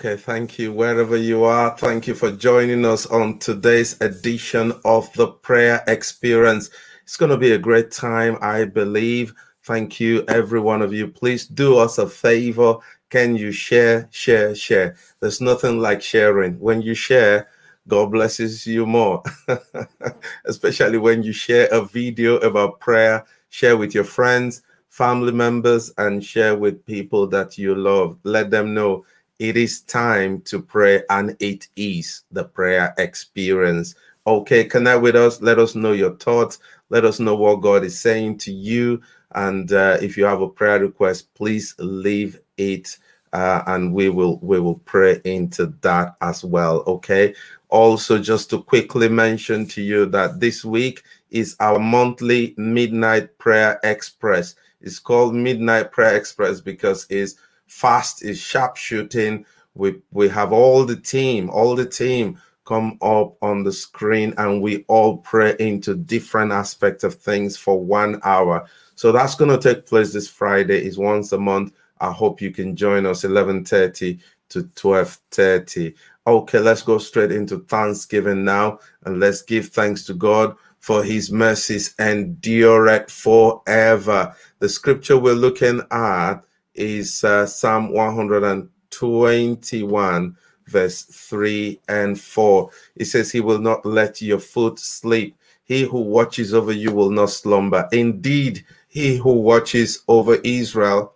Okay, thank you. Wherever you are, thank you for joining us on today's edition of the Prayer Experience. It's going to be a great time, I believe. Thank you, every one of you. Please do us a favor. Can you share, share, share? There's nothing like sharing. When you share, God blesses you more, especially when you share a video about prayer, share with your friends, family members, and share with people that you love. Let them know it is time to pray, and it is the prayer experience. Okay, connect with us. Let us know your thoughts. Let us know what God is saying to you. And uh, if you have a prayer request, please leave it, uh, and we will we will pray into that as well. Okay. Also, just to quickly mention to you that this week is our monthly Midnight Prayer Express. It's called Midnight Prayer Express because it's fast is sharpshooting. We we have all the team, all the team come up on the screen and we all pray into different aspects of things for one hour. So that's going to take place this Friday is once a month. I hope you can join us 11:30 to 12:30. Okay, let's go straight into Thanksgiving now and let's give thanks to God for his mercies endure forever. The scripture we're looking at is uh, Psalm 121, verse 3 and 4. It says, He will not let your foot sleep. He who watches over you will not slumber. Indeed, he who watches over Israel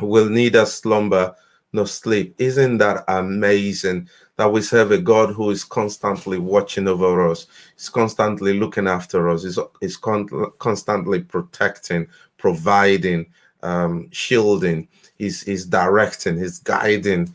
will neither slumber nor sleep. Isn't that amazing that we serve a God who is constantly watching over us? He's constantly looking after us. He's, con- constantly protecting, providing, um, shielding, he's, he's directing, he's guiding.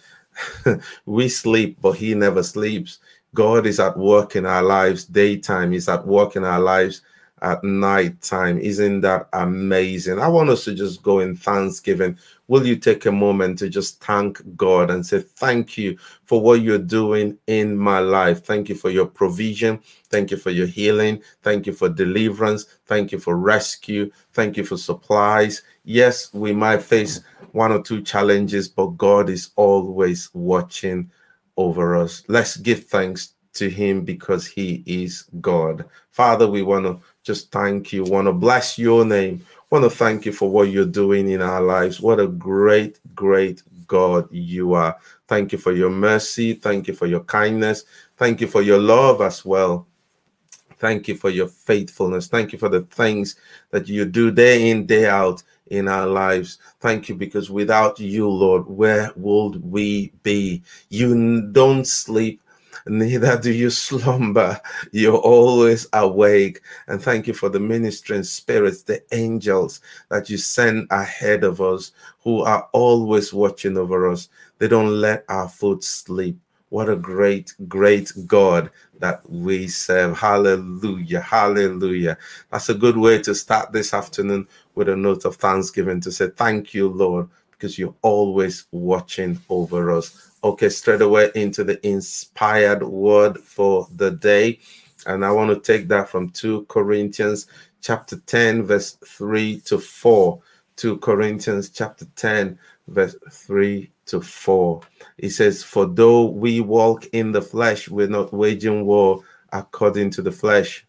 we sleep, but he never sleeps. God is at work in our lives daytime, he's at work in our lives at night time. Isn't that amazing? I want us to just go in thanksgiving. Will you take a moment to just thank God and say, Thank you for what you're doing in my life? Thank you for your provision. Thank you for your healing. Thank you for deliverance. Thank you for rescue. Thank you for supplies. Yes, we might face one or two challenges, but God is always watching over us. Let's give thanks to him because he is God. Father, we want to just thank you, want to bless your name, want to thank you for what you're doing in our lives. What a great, great God you are. Thank you for your mercy. Thank you for your kindness. Thank you for your love as well. Thank you for your faithfulness. Thank you for the things that you do day in, day out in our lives. Thank you because without you, Lord, where would we be? You don't sleep neither do you slumber. You're always awake. And thank you for the ministering spirits, the angels that you send ahead of us who are always watching over us. They don't let our foot sleep. What a great, great God that we serve. Hallelujah. Hallelujah. That's a good way to start this afternoon with a note of thanksgiving to say, Thank you, Lord, because you're always watching over us. Okay, straight away into the inspired word for the day. And I want to take that from 2 Corinthians chapter 10, verse 3 to 4. 2 Corinthians chapter 10, verse 3 to 4. It says, For though we walk in the flesh, we're not waging war according to the flesh.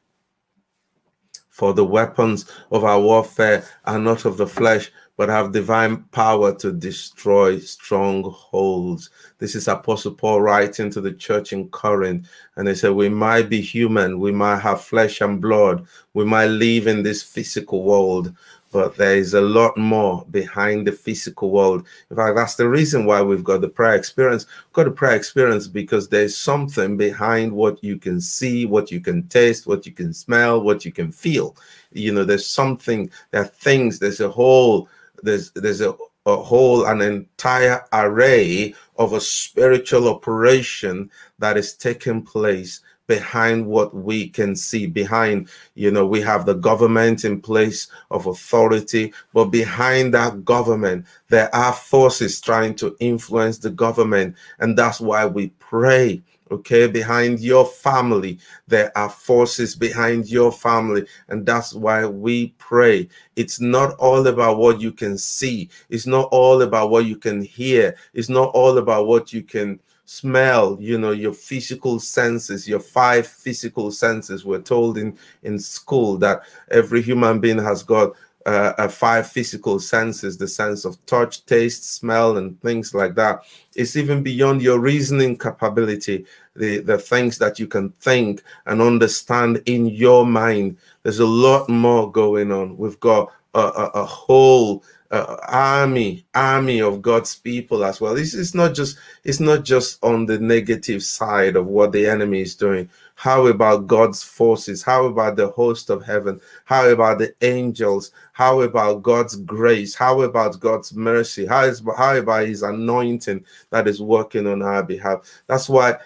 For the weapons of our warfare are not of the flesh, but have divine power to destroy strongholds. This is Apostle Paul writing to the church in Corinth. And he said, We might be human, we might have flesh and blood, we might live in this physical world, but there is a lot more behind the physical world. In fact, that's the reason why we've got the prayer experience. We've got the prayer experience because there's something behind what you can see, what you can taste, what you can smell, what you can feel. You know, there's something, there are things, there's a whole, there's there's a, a whole an entire array of a spiritual operation that is taking place behind what we can see behind you know we have the government in place of authority but behind that government there are forces trying to influence the government and that's why we pray okay behind your family. There are forces behind your family and that's why we pray. It's not all about what you can see. It's not all about what you can hear. It's not all about what you can smell. You know your physical senses your five physical senses we're told in in school that every human being has got uh, uh, five physical senses the sense of touch taste smell and things like that. It's even beyond your reasoning capability the the things that you can think and understand in your mind. There's a lot more going on. We've got a, a, a whole uh, army army of god's people as well. This is not just it's not just on the negative side of what the enemy is doing how about god's forces? How about the host of heaven? How about the angels? How about god's grace? How about god's mercy? How, is, how about his anointing that is working on our behalf? That's why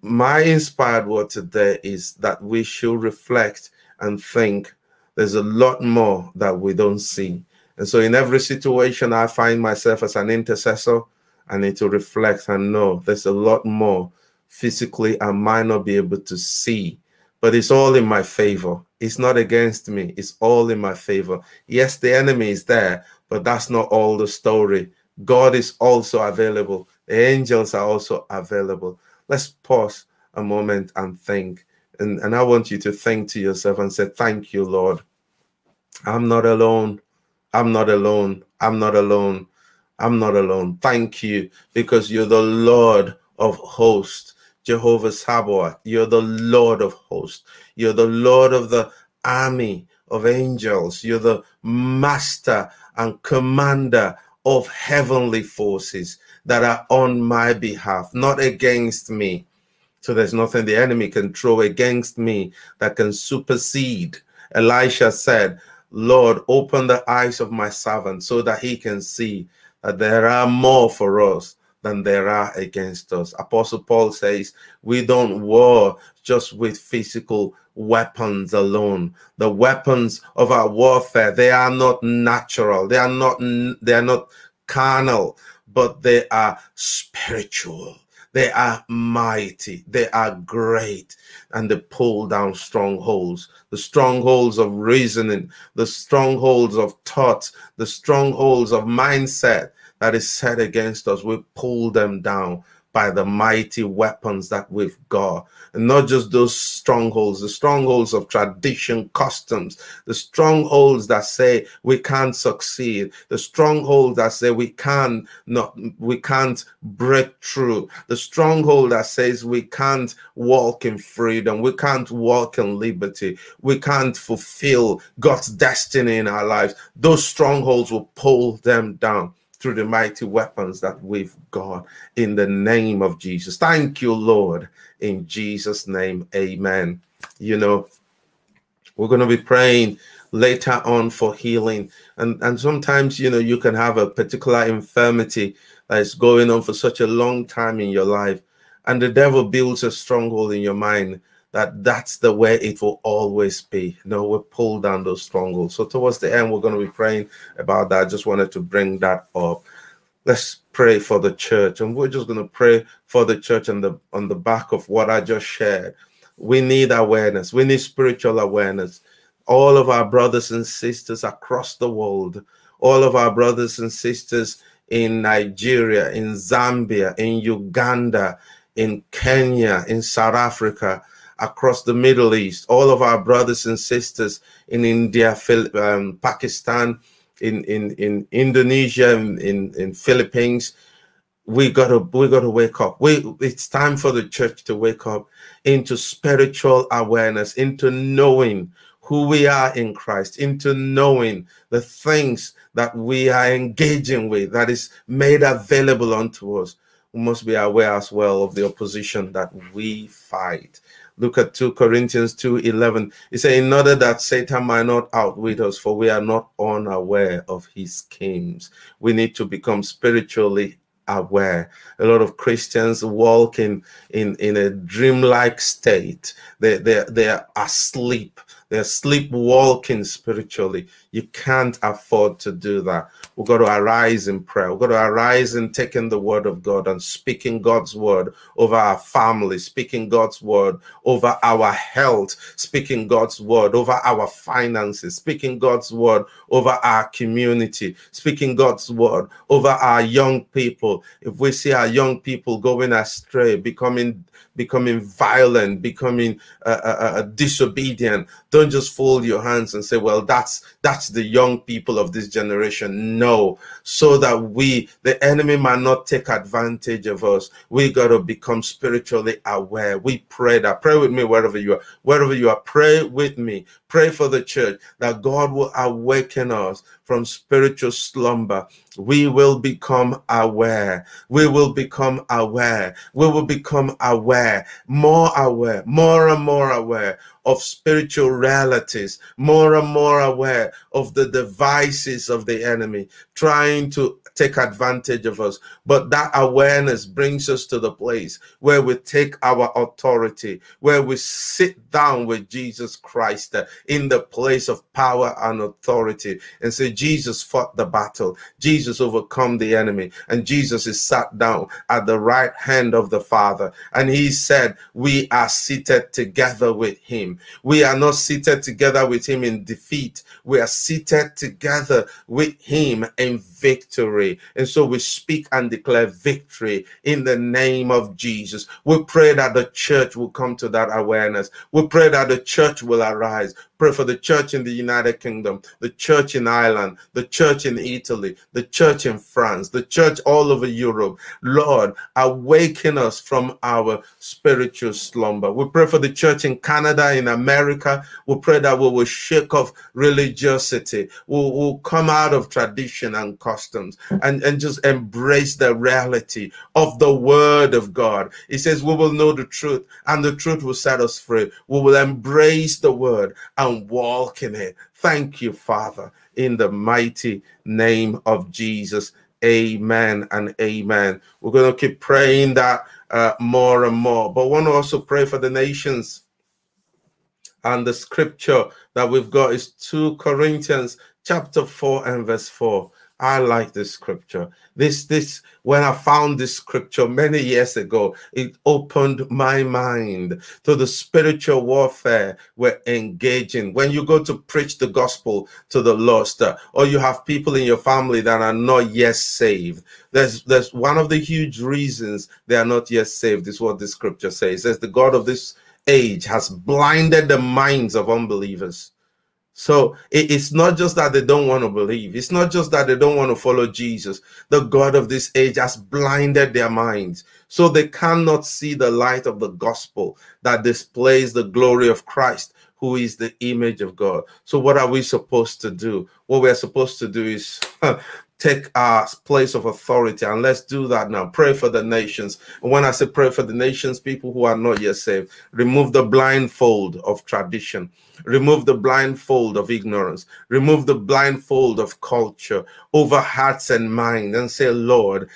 my inspired word today is that we should reflect and think there's a lot more that we don't see. And so, in every situation, I find myself as an intercessor. I need to reflect and know there's a lot more physically I might not be able to see, but it's all in my favor. It's not against me, it's all in my favor. Yes, the enemy is there, but that's not all the story. God is also available, the angels are also available. Let's pause a moment and think. And, and I want you to think to yourself and say, Thank you, Lord. I'm not alone. I'm not alone. I'm not alone. I'm not alone. Thank you because you're the Lord of hosts, Jehovah Sabaoth. You're the Lord of hosts. You're the Lord of the army of angels. You're the master and commander of heavenly forces that are on my behalf, not against me. So there's nothing the enemy can throw against me that can supersede. Elisha said, Lord, open the eyes of my servant so that he can see that there are more for us than there are against us. Apostle Paul says, We don't war just with physical weapons alone. The weapons of our warfare, they are not natural, they are not they are not carnal, but they are spiritual. They are mighty. They are great. And they pull down strongholds the strongholds of reasoning, the strongholds of thought, the strongholds of mindset that is set against us. We pull them down by the mighty weapons that we've got. And not just those strongholds, the strongholds of tradition, customs, the strongholds that say we can't succeed, the strongholds that say we can't we can't break through, the stronghold that says we can't walk in freedom, we can't walk in liberty, we can't fulfill God's destiny in our lives. Those strongholds will pull them down through the mighty weapons that we've got in the name of Jesus. Thank you, Lord. In Jesus' name, amen. You know, we're going to be praying later on for healing. And, and sometimes, you know, you can have a particular infirmity that is going on for such a long time in your life. And the devil builds a stronghold in your mind that that's the way it will always be. No, we pull down those strongholds. So towards the end, we're going to be praying about that. I just wanted to bring that up. Let's pray for the church, and we're just going to pray for the church on the on the back of what I just shared. We need awareness. We need spiritual awareness. All of our brothers and sisters across the world, all of our brothers and sisters in Nigeria, in Zambia, in Uganda, in Kenya, in South Africa, across the Middle East, all of our brothers and sisters in India, um, Pakistan, in, in, in Indonesia, in, in, in Philippines, we gotta we gotta wake up. We it's time for the church to wake up into spiritual awareness, into knowing who we are in Christ, into knowing the things that we are engaging with that is made available unto us. We must be aware as well of the opposition that we fight. Look at 2 Corinthians 2 11. It says, In order that Satan might not outwit us, for we are not unaware of his schemes. We need to become spiritually aware. A lot of Christians walk in, in, in a dreamlike state. They, they, they are asleep. They're sleepwalking spiritually. You can't afford to do that. We've got to arise in prayer. We've got to arise in taking the word of God and speaking God's word over our family, speaking God's word over our health, speaking God's word over our finances, speaking God's word over our community, speaking God's word over our young people. If we see our young people going astray, becoming becoming violent, becoming uh, uh, uh, disobedient. Don't just fold your hands and say, "Well, that's that's the young people of this generation." know so that we, the enemy, might not take advantage of us. We got to become spiritually aware. We pray that. Pray with me wherever you are. Wherever you are, pray with me. Pray for the church that God will awaken us from spiritual slumber. We will become aware. We will become aware. We will become aware, more aware, more and more aware of spiritual realities, more and more aware of the devices of the enemy trying to take advantage of us. But that awareness brings us to the place where we take our authority, where we sit down with Jesus Christ in the place of power and authority and say, Jesus fought the battle, Jesus overcome the enemy, and Jesus is sat down at the right hand of the Father. And he said, We are seated together with him. We are not seated together with him in defeat, we are seated together with him in victory. And so we speak and declare victory in the name of Jesus. We pray that the church will come to that awareness. We pray that the church will arise. Pray for the church in the United Kingdom, the church in Ireland, the church in Italy, the church in France, the church all over Europe. Lord, awaken us from our spiritual slumber. We pray for the church in Canada, in America. We pray that we will shake off religiosity. We'll, we'll come out of tradition and customs and, and just embrace the reality of the word of God. He says, We will know the truth, and the truth will set us free. We will embrace the word and walk in it. Thank you, Father, in the mighty name of Jesus. Amen and amen. We're going to keep praying that uh, more and more, but want to also pray for the nations. And the scripture that we've got is 2 Corinthians chapter 4 and verse 4. I like this scripture. This, this, when I found this scripture many years ago, it opened my mind to the spiritual warfare we're engaging. When you go to preach the gospel to the lost, uh, or you have people in your family that are not yet saved, there's, there's one of the huge reasons they are not yet saved, is what the scripture says. It says the God of this age has blinded the minds of unbelievers so it's not just that they don't want to believe. It's not just that they don't want to follow Jesus. The God of this age has blinded their minds. So they cannot see the light of the gospel that displays the glory of Christ, who is the image of God. So what are we supposed to do? What we're supposed to do is take our place of authority and let's do that now. Pray for the nations. And when i say pray for the nations people who are not yet saved remove the blindfold of tradition. Remove the blindfold of ignorance. Remove the blindfold of culture over hearts and mind and say lord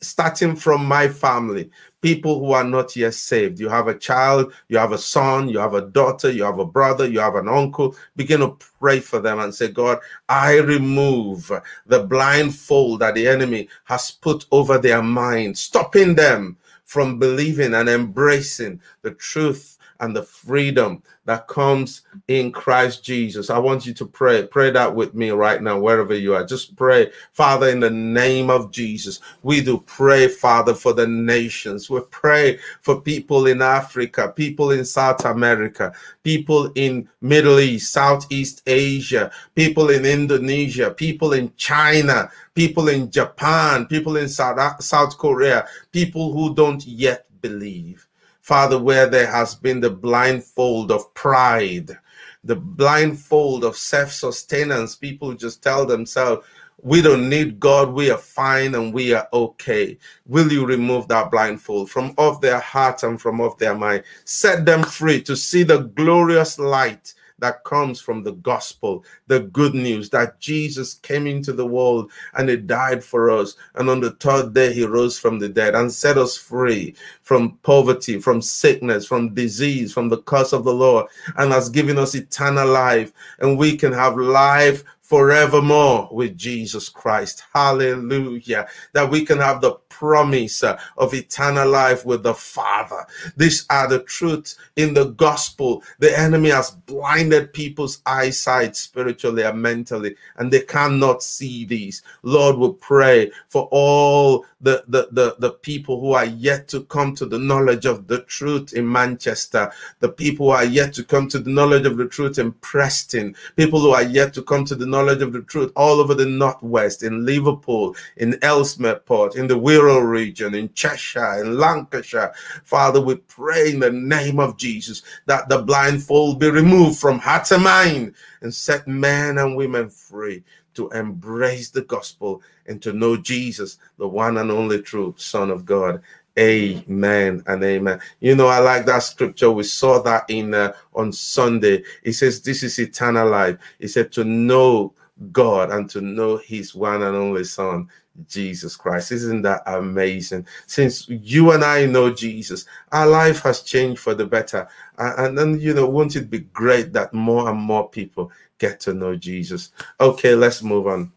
starting from my family people who are not yet saved. You have a child, you have a son, you have a daughter, you have a brother, you have an uncle. Begin to pray for them and say, God, I remove the blindfold that the enemy has put over their mind, stopping them from believing and embracing the truth and the freedom that comes in Christ Jesus. I want you to pray. Pray that with me right now, wherever you are. Just pray, Father, in the name of Jesus. We do pray, Father, for the nations. We pray for people in Africa, people in South America, people in Middle East, Southeast Asia, people in Indonesia, people in China, people in Japan, people in South, South Korea, people who don't yet believe. Father, where there has been the blindfold of pride, the blindfold of self sustenance, people just tell themselves, we don't need God, we are fine and we are okay. Will you remove that blindfold from off their heart and from off their mind? Set them free to see the glorious light that comes from the gospel, the good news that Jesus came into the world and he died for us. And on the third day, he rose from the dead and set us free from poverty, from sickness, from disease, from the curse of the Lord, and has given us eternal life. And we can have life forevermore with Jesus Christ. Hallelujah. That we can have the promise uh, of eternal life with the Father. These are the truths in the gospel. The enemy has blinded people's eyesight spiritually and mentally, and they cannot see these. Lord, we pray for all the, the, the, the people who are yet to come to the knowledge of the truth in Manchester, the people who are yet to come to the knowledge of the truth in Preston, people who are yet to come to the knowledge of the truth all over the Northwest, in Liverpool, in Ellesmere Port, in the Wirral region, in Cheshire, in Lancashire. Father, we pray in the name of Jesus that the blindfold be removed from heart and mind and set men and women free to embrace the gospel and to know Jesus, the one and only true Son of God. Amen and amen. You know, I like that scripture. We saw that in uh, on Sunday. It says, "This is eternal life." He said to know God and to know His one and only Son, Jesus Christ. Isn't that amazing? Since you and I know Jesus, our life has changed for the better. And then, you know, won't it be great that more and more people get to know Jesus? Okay, let's move on.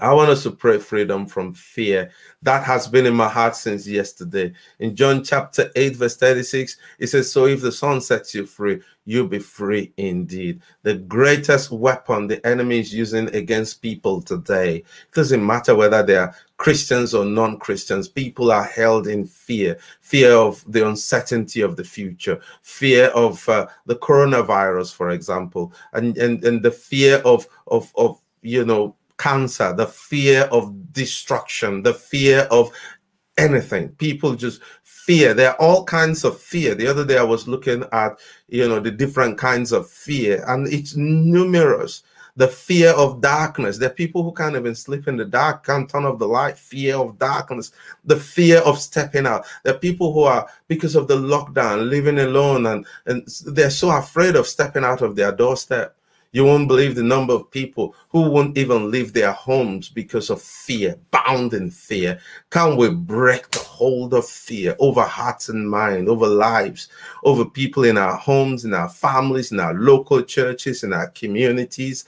I want us to pray freedom from fear. That has been in my heart since yesterday. In John chapter 8, verse 36, it says, So if the Son sets you free, you'll be free indeed. The greatest weapon the enemy is using against people today, it doesn't matter whether they are Christians or non Christians, people are held in fear fear of the uncertainty of the future, fear of uh, the coronavirus, for example, and, and, and the fear of, of, of you know, cancer, the fear of destruction, the fear of anything. People just fear. There are all kinds of fear. The other day I was looking at, you know, the different kinds of fear, and it's numerous. The fear of darkness. There are people who can't even sleep in the dark, can't turn off the light. Fear of darkness. The fear of stepping out. There are people who are, because of the lockdown, living alone, and, and they're so afraid of stepping out of their doorstep. You won't believe the number of people who won't even leave their homes because of fear, bound in fear. Can we break the hold of fear over hearts and mind, over lives, over people in our homes, in our families, in our local churches, in our communities?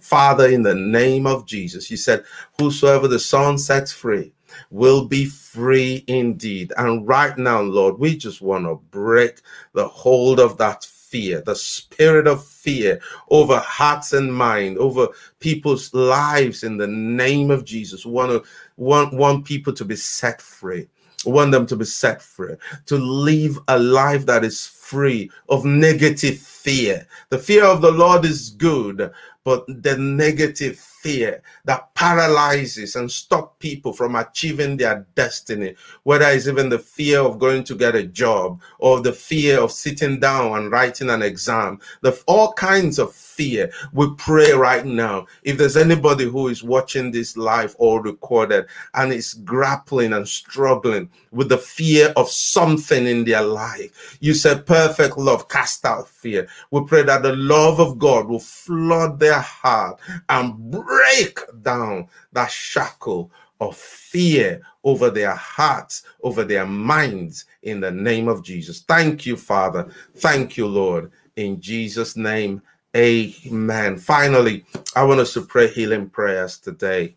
Father, in the name of Jesus, you said, Whosoever the Son sets free will be free indeed. And right now, Lord, we just want to break the hold of that fear, the spirit of fear over hearts and mind, over people's lives in the name of Jesus. Want to want, want people to be set free. Want them to be set free, to live a life that is free of negative fear. The fear of the Lord is good, but the negative fear that paralyzes and stop people from achieving their destiny, whether it's even the fear of going to get a job or the fear of sitting down and writing an exam, the all kinds of fear. We pray right now. If there's anybody who is watching this live or recorded and is grappling and struggling with the fear of something in their life, you said perfect love cast out fear. We pray that the love of God will flood their heart and break down that shackle of fear over their hearts, over their minds, in the name of Jesus. Thank you, Father. Thank you, Lord. In Jesus' name, amen. Finally, I want us to pray healing prayers today.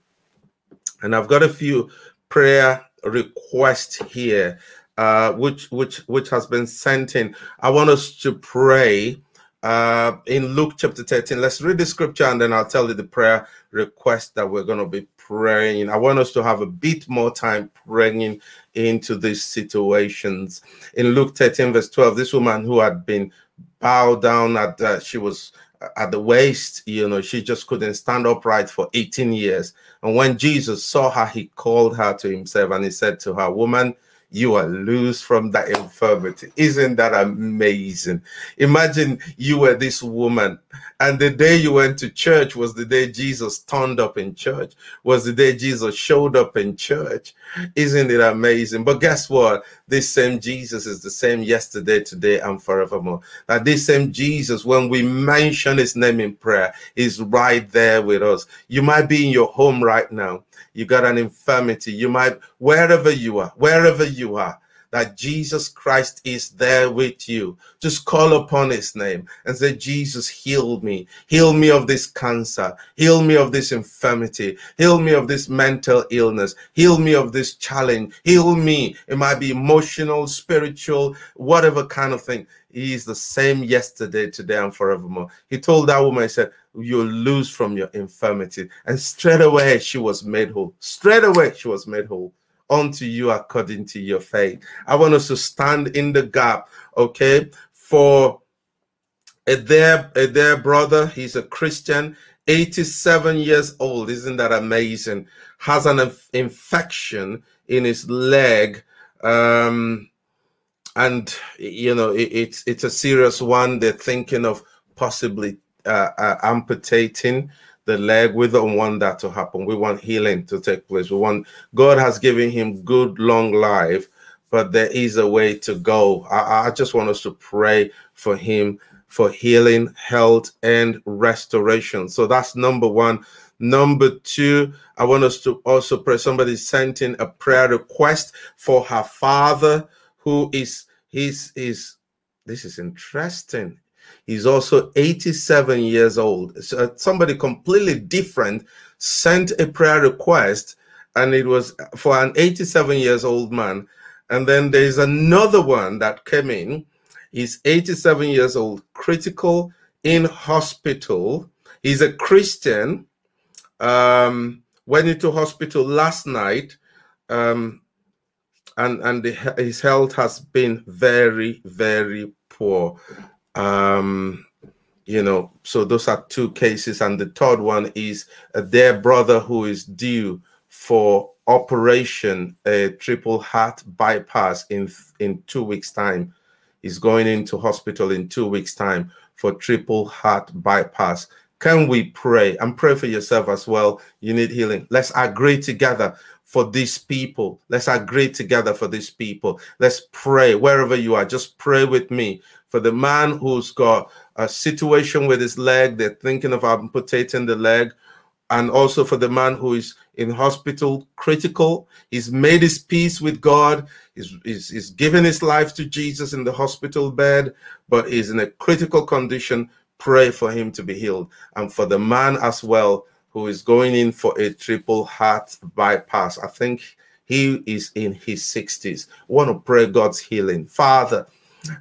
And I've got a few prayer requests here, uh, which which which has been sent in. I want us to pray uh, in Luke chapter 13. Let's read the scripture and then I'll tell you the prayer request that we're going to be praying. I want us to have a bit more time praying into these situations. In Luke 13, verse 12, this woman who had been bowed down at, uh, she was at the waist, you know, she just couldn't stand upright for 18 years. And when Jesus saw her, he called her to himself and he said to her, Woman, you are loose from that infirmity. Isn't that amazing? Imagine you were this woman, and the day you went to church was the day Jesus turned up in church, was the day Jesus showed up in church. Isn't it amazing? But guess what? This same Jesus is the same yesterday, today, and forevermore. That this same Jesus, when we mention his name in prayer, is right there with us. You might be in your home right now you got an infirmity, you might, wherever you are, wherever you are, that Jesus Christ is there with you. Just call upon his name and say, Jesus, heal me. Heal me of this cancer. Heal me of this infirmity. Heal me of this mental illness. Heal me of this challenge. Heal me. It might be emotional, spiritual, whatever kind of thing. He is the same yesterday, today, and forevermore. He told that woman, he said, You'll lose from your infirmity. And straight away, she was made whole. Straight away, she was made whole unto you according to your faith. I want us to stand in the gap, okay, for a their a their brother. He's a Christian, 87 years old. Isn't that amazing? Has an infection in his leg. Um, and you know it, it's it's a serious one. They're thinking of possibly uh, uh, amputating the leg. We don't want that to happen. We want healing to take place. We want God has given him good long life, but there is a way to go. I, I just want us to pray for him for healing, health, and restoration. So that's number one. Number two, I want us to also pray. Somebody sent in a prayer request for her father, who is his is this is interesting. He's also 87 years old. So uh, somebody completely different sent a prayer request, and it was for an 87 years old man. And then there's another one that came in. He's 87 years old, critical in hospital. He's a Christian. Um, went into hospital last night, um, and and the, his health has been very very poor. Um, you know, so those are two cases, and the third one is uh, their brother who is due for operation a triple heart bypass in in two weeks time. Is going into hospital in two weeks time for triple heart bypass. Can we pray and pray for yourself as well? You need healing. Let's agree together for these people. Let's agree together for these people. Let's pray wherever you are. Just pray with me for the man who's got a situation with his leg, they're thinking of amputating the leg, and also for the man who is in hospital critical. He's made his peace with God, he's, he's, he's given his life to Jesus in the hospital bed, but he's in a critical condition. Pray for him to be healed. And for the man as well who is going in for a triple heart bypass. I think he is in his 60s. I want to pray God's healing. Father,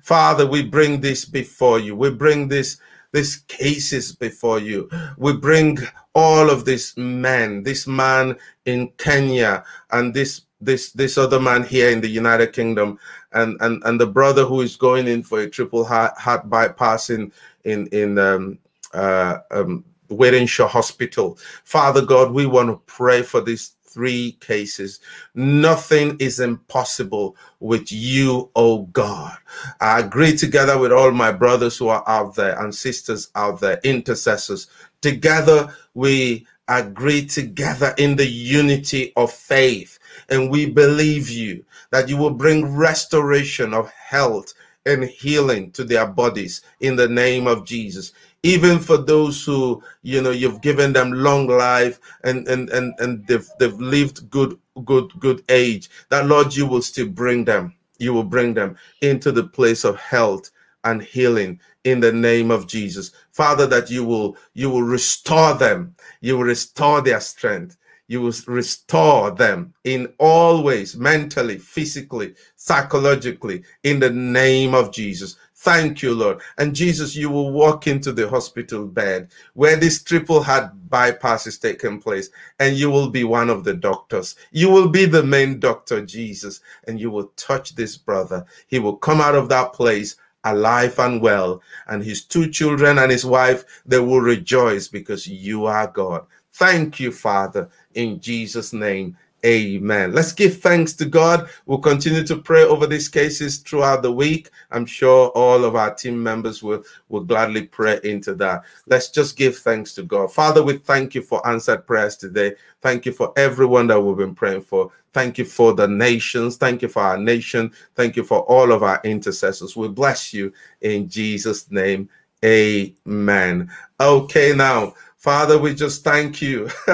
Father, we bring this before you. We bring this these cases before you. We bring all of these men, this man in Kenya and this this this other man here in the United Kingdom and and and the brother who is going in for a triple heart, heart bypass in in in um uh um Wythenshawe Hospital. Father God, we want to pray for these three cases. Nothing is impossible with you, oh God. I agree together with all my brothers who are out there and sisters out there, intercessors. Together, we agree together in the unity of faith. And we believe you that you will bring restoration of health and healing to their bodies in the name of Jesus even for those who you know you've given them long life and and and, and they've they've lived good good good age that lord you will still bring them. You will bring them into the place of health and healing in the name of jesus. Father that you will you will restore them. You will restore their strength. You will restore them in all ways mentally physically psychologically in the name of jesus Thank you, Lord. And Jesus, you will walk into the hospital bed where this triple heart bypass is taking place, and you will be one of the doctors. You will be the main doctor, Jesus, and you will touch this brother. He will come out of that place alive and well, and his two children and his wife, they will rejoice because you are God. Thank you, Father, in Jesus' name. Amen. Let's give thanks to God. We'll continue to pray over these cases throughout the week. I'm sure all of our team members will, will gladly pray into that. Let's just give thanks to God. Father, we thank you for answered prayers today. Thank you for everyone that we've been praying for. Thank you for the nations. Thank you for our nation. Thank you for all of our intercessors. We bless you in Jesus' name. Amen. Okay, now Father, we just thank you.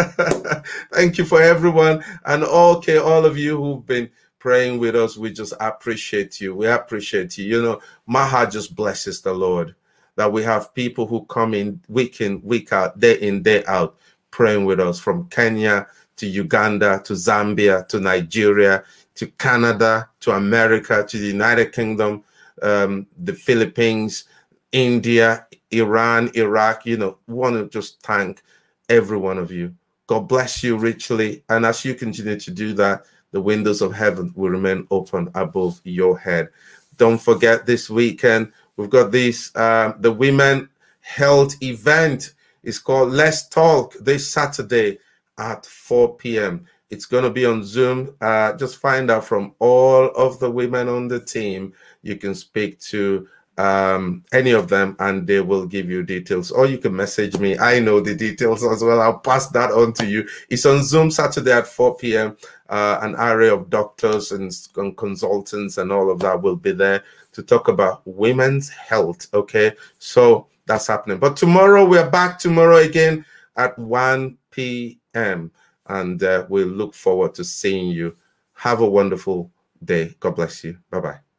thank you for everyone and okay, all of you who've been praying with us. We just appreciate you. We appreciate you. You know, my heart just blesses the Lord that we have people who come in week in, week out, day in, day out, praying with us from Kenya to Uganda to Zambia to Nigeria to Canada to America to the United Kingdom, um, the Philippines, India, Iran, Iraq. You know, want to just thank every one of you. God bless you richly. And as you continue to do that, the windows of heaven will remain open above your head. Don't forget this weekend, we've got this uh, the women health event. It's called Let's Talk this Saturday at 4 p.m. It's going to be on Zoom. Uh, just find out from all of the women on the team. You can speak to um, any of them and they will give you details. Or you can message me. I know the details as well. I'll pass that on to you. It's on Zoom Saturday at 4 p.m. Uh, an array of doctors and, and consultants and all of that will be there to talk about women's health. Okay. So that's happening. But tomorrow we're back tomorrow again at 1 p.m. And uh, we look forward to seeing you. Have a wonderful day. God bless you. Bye bye.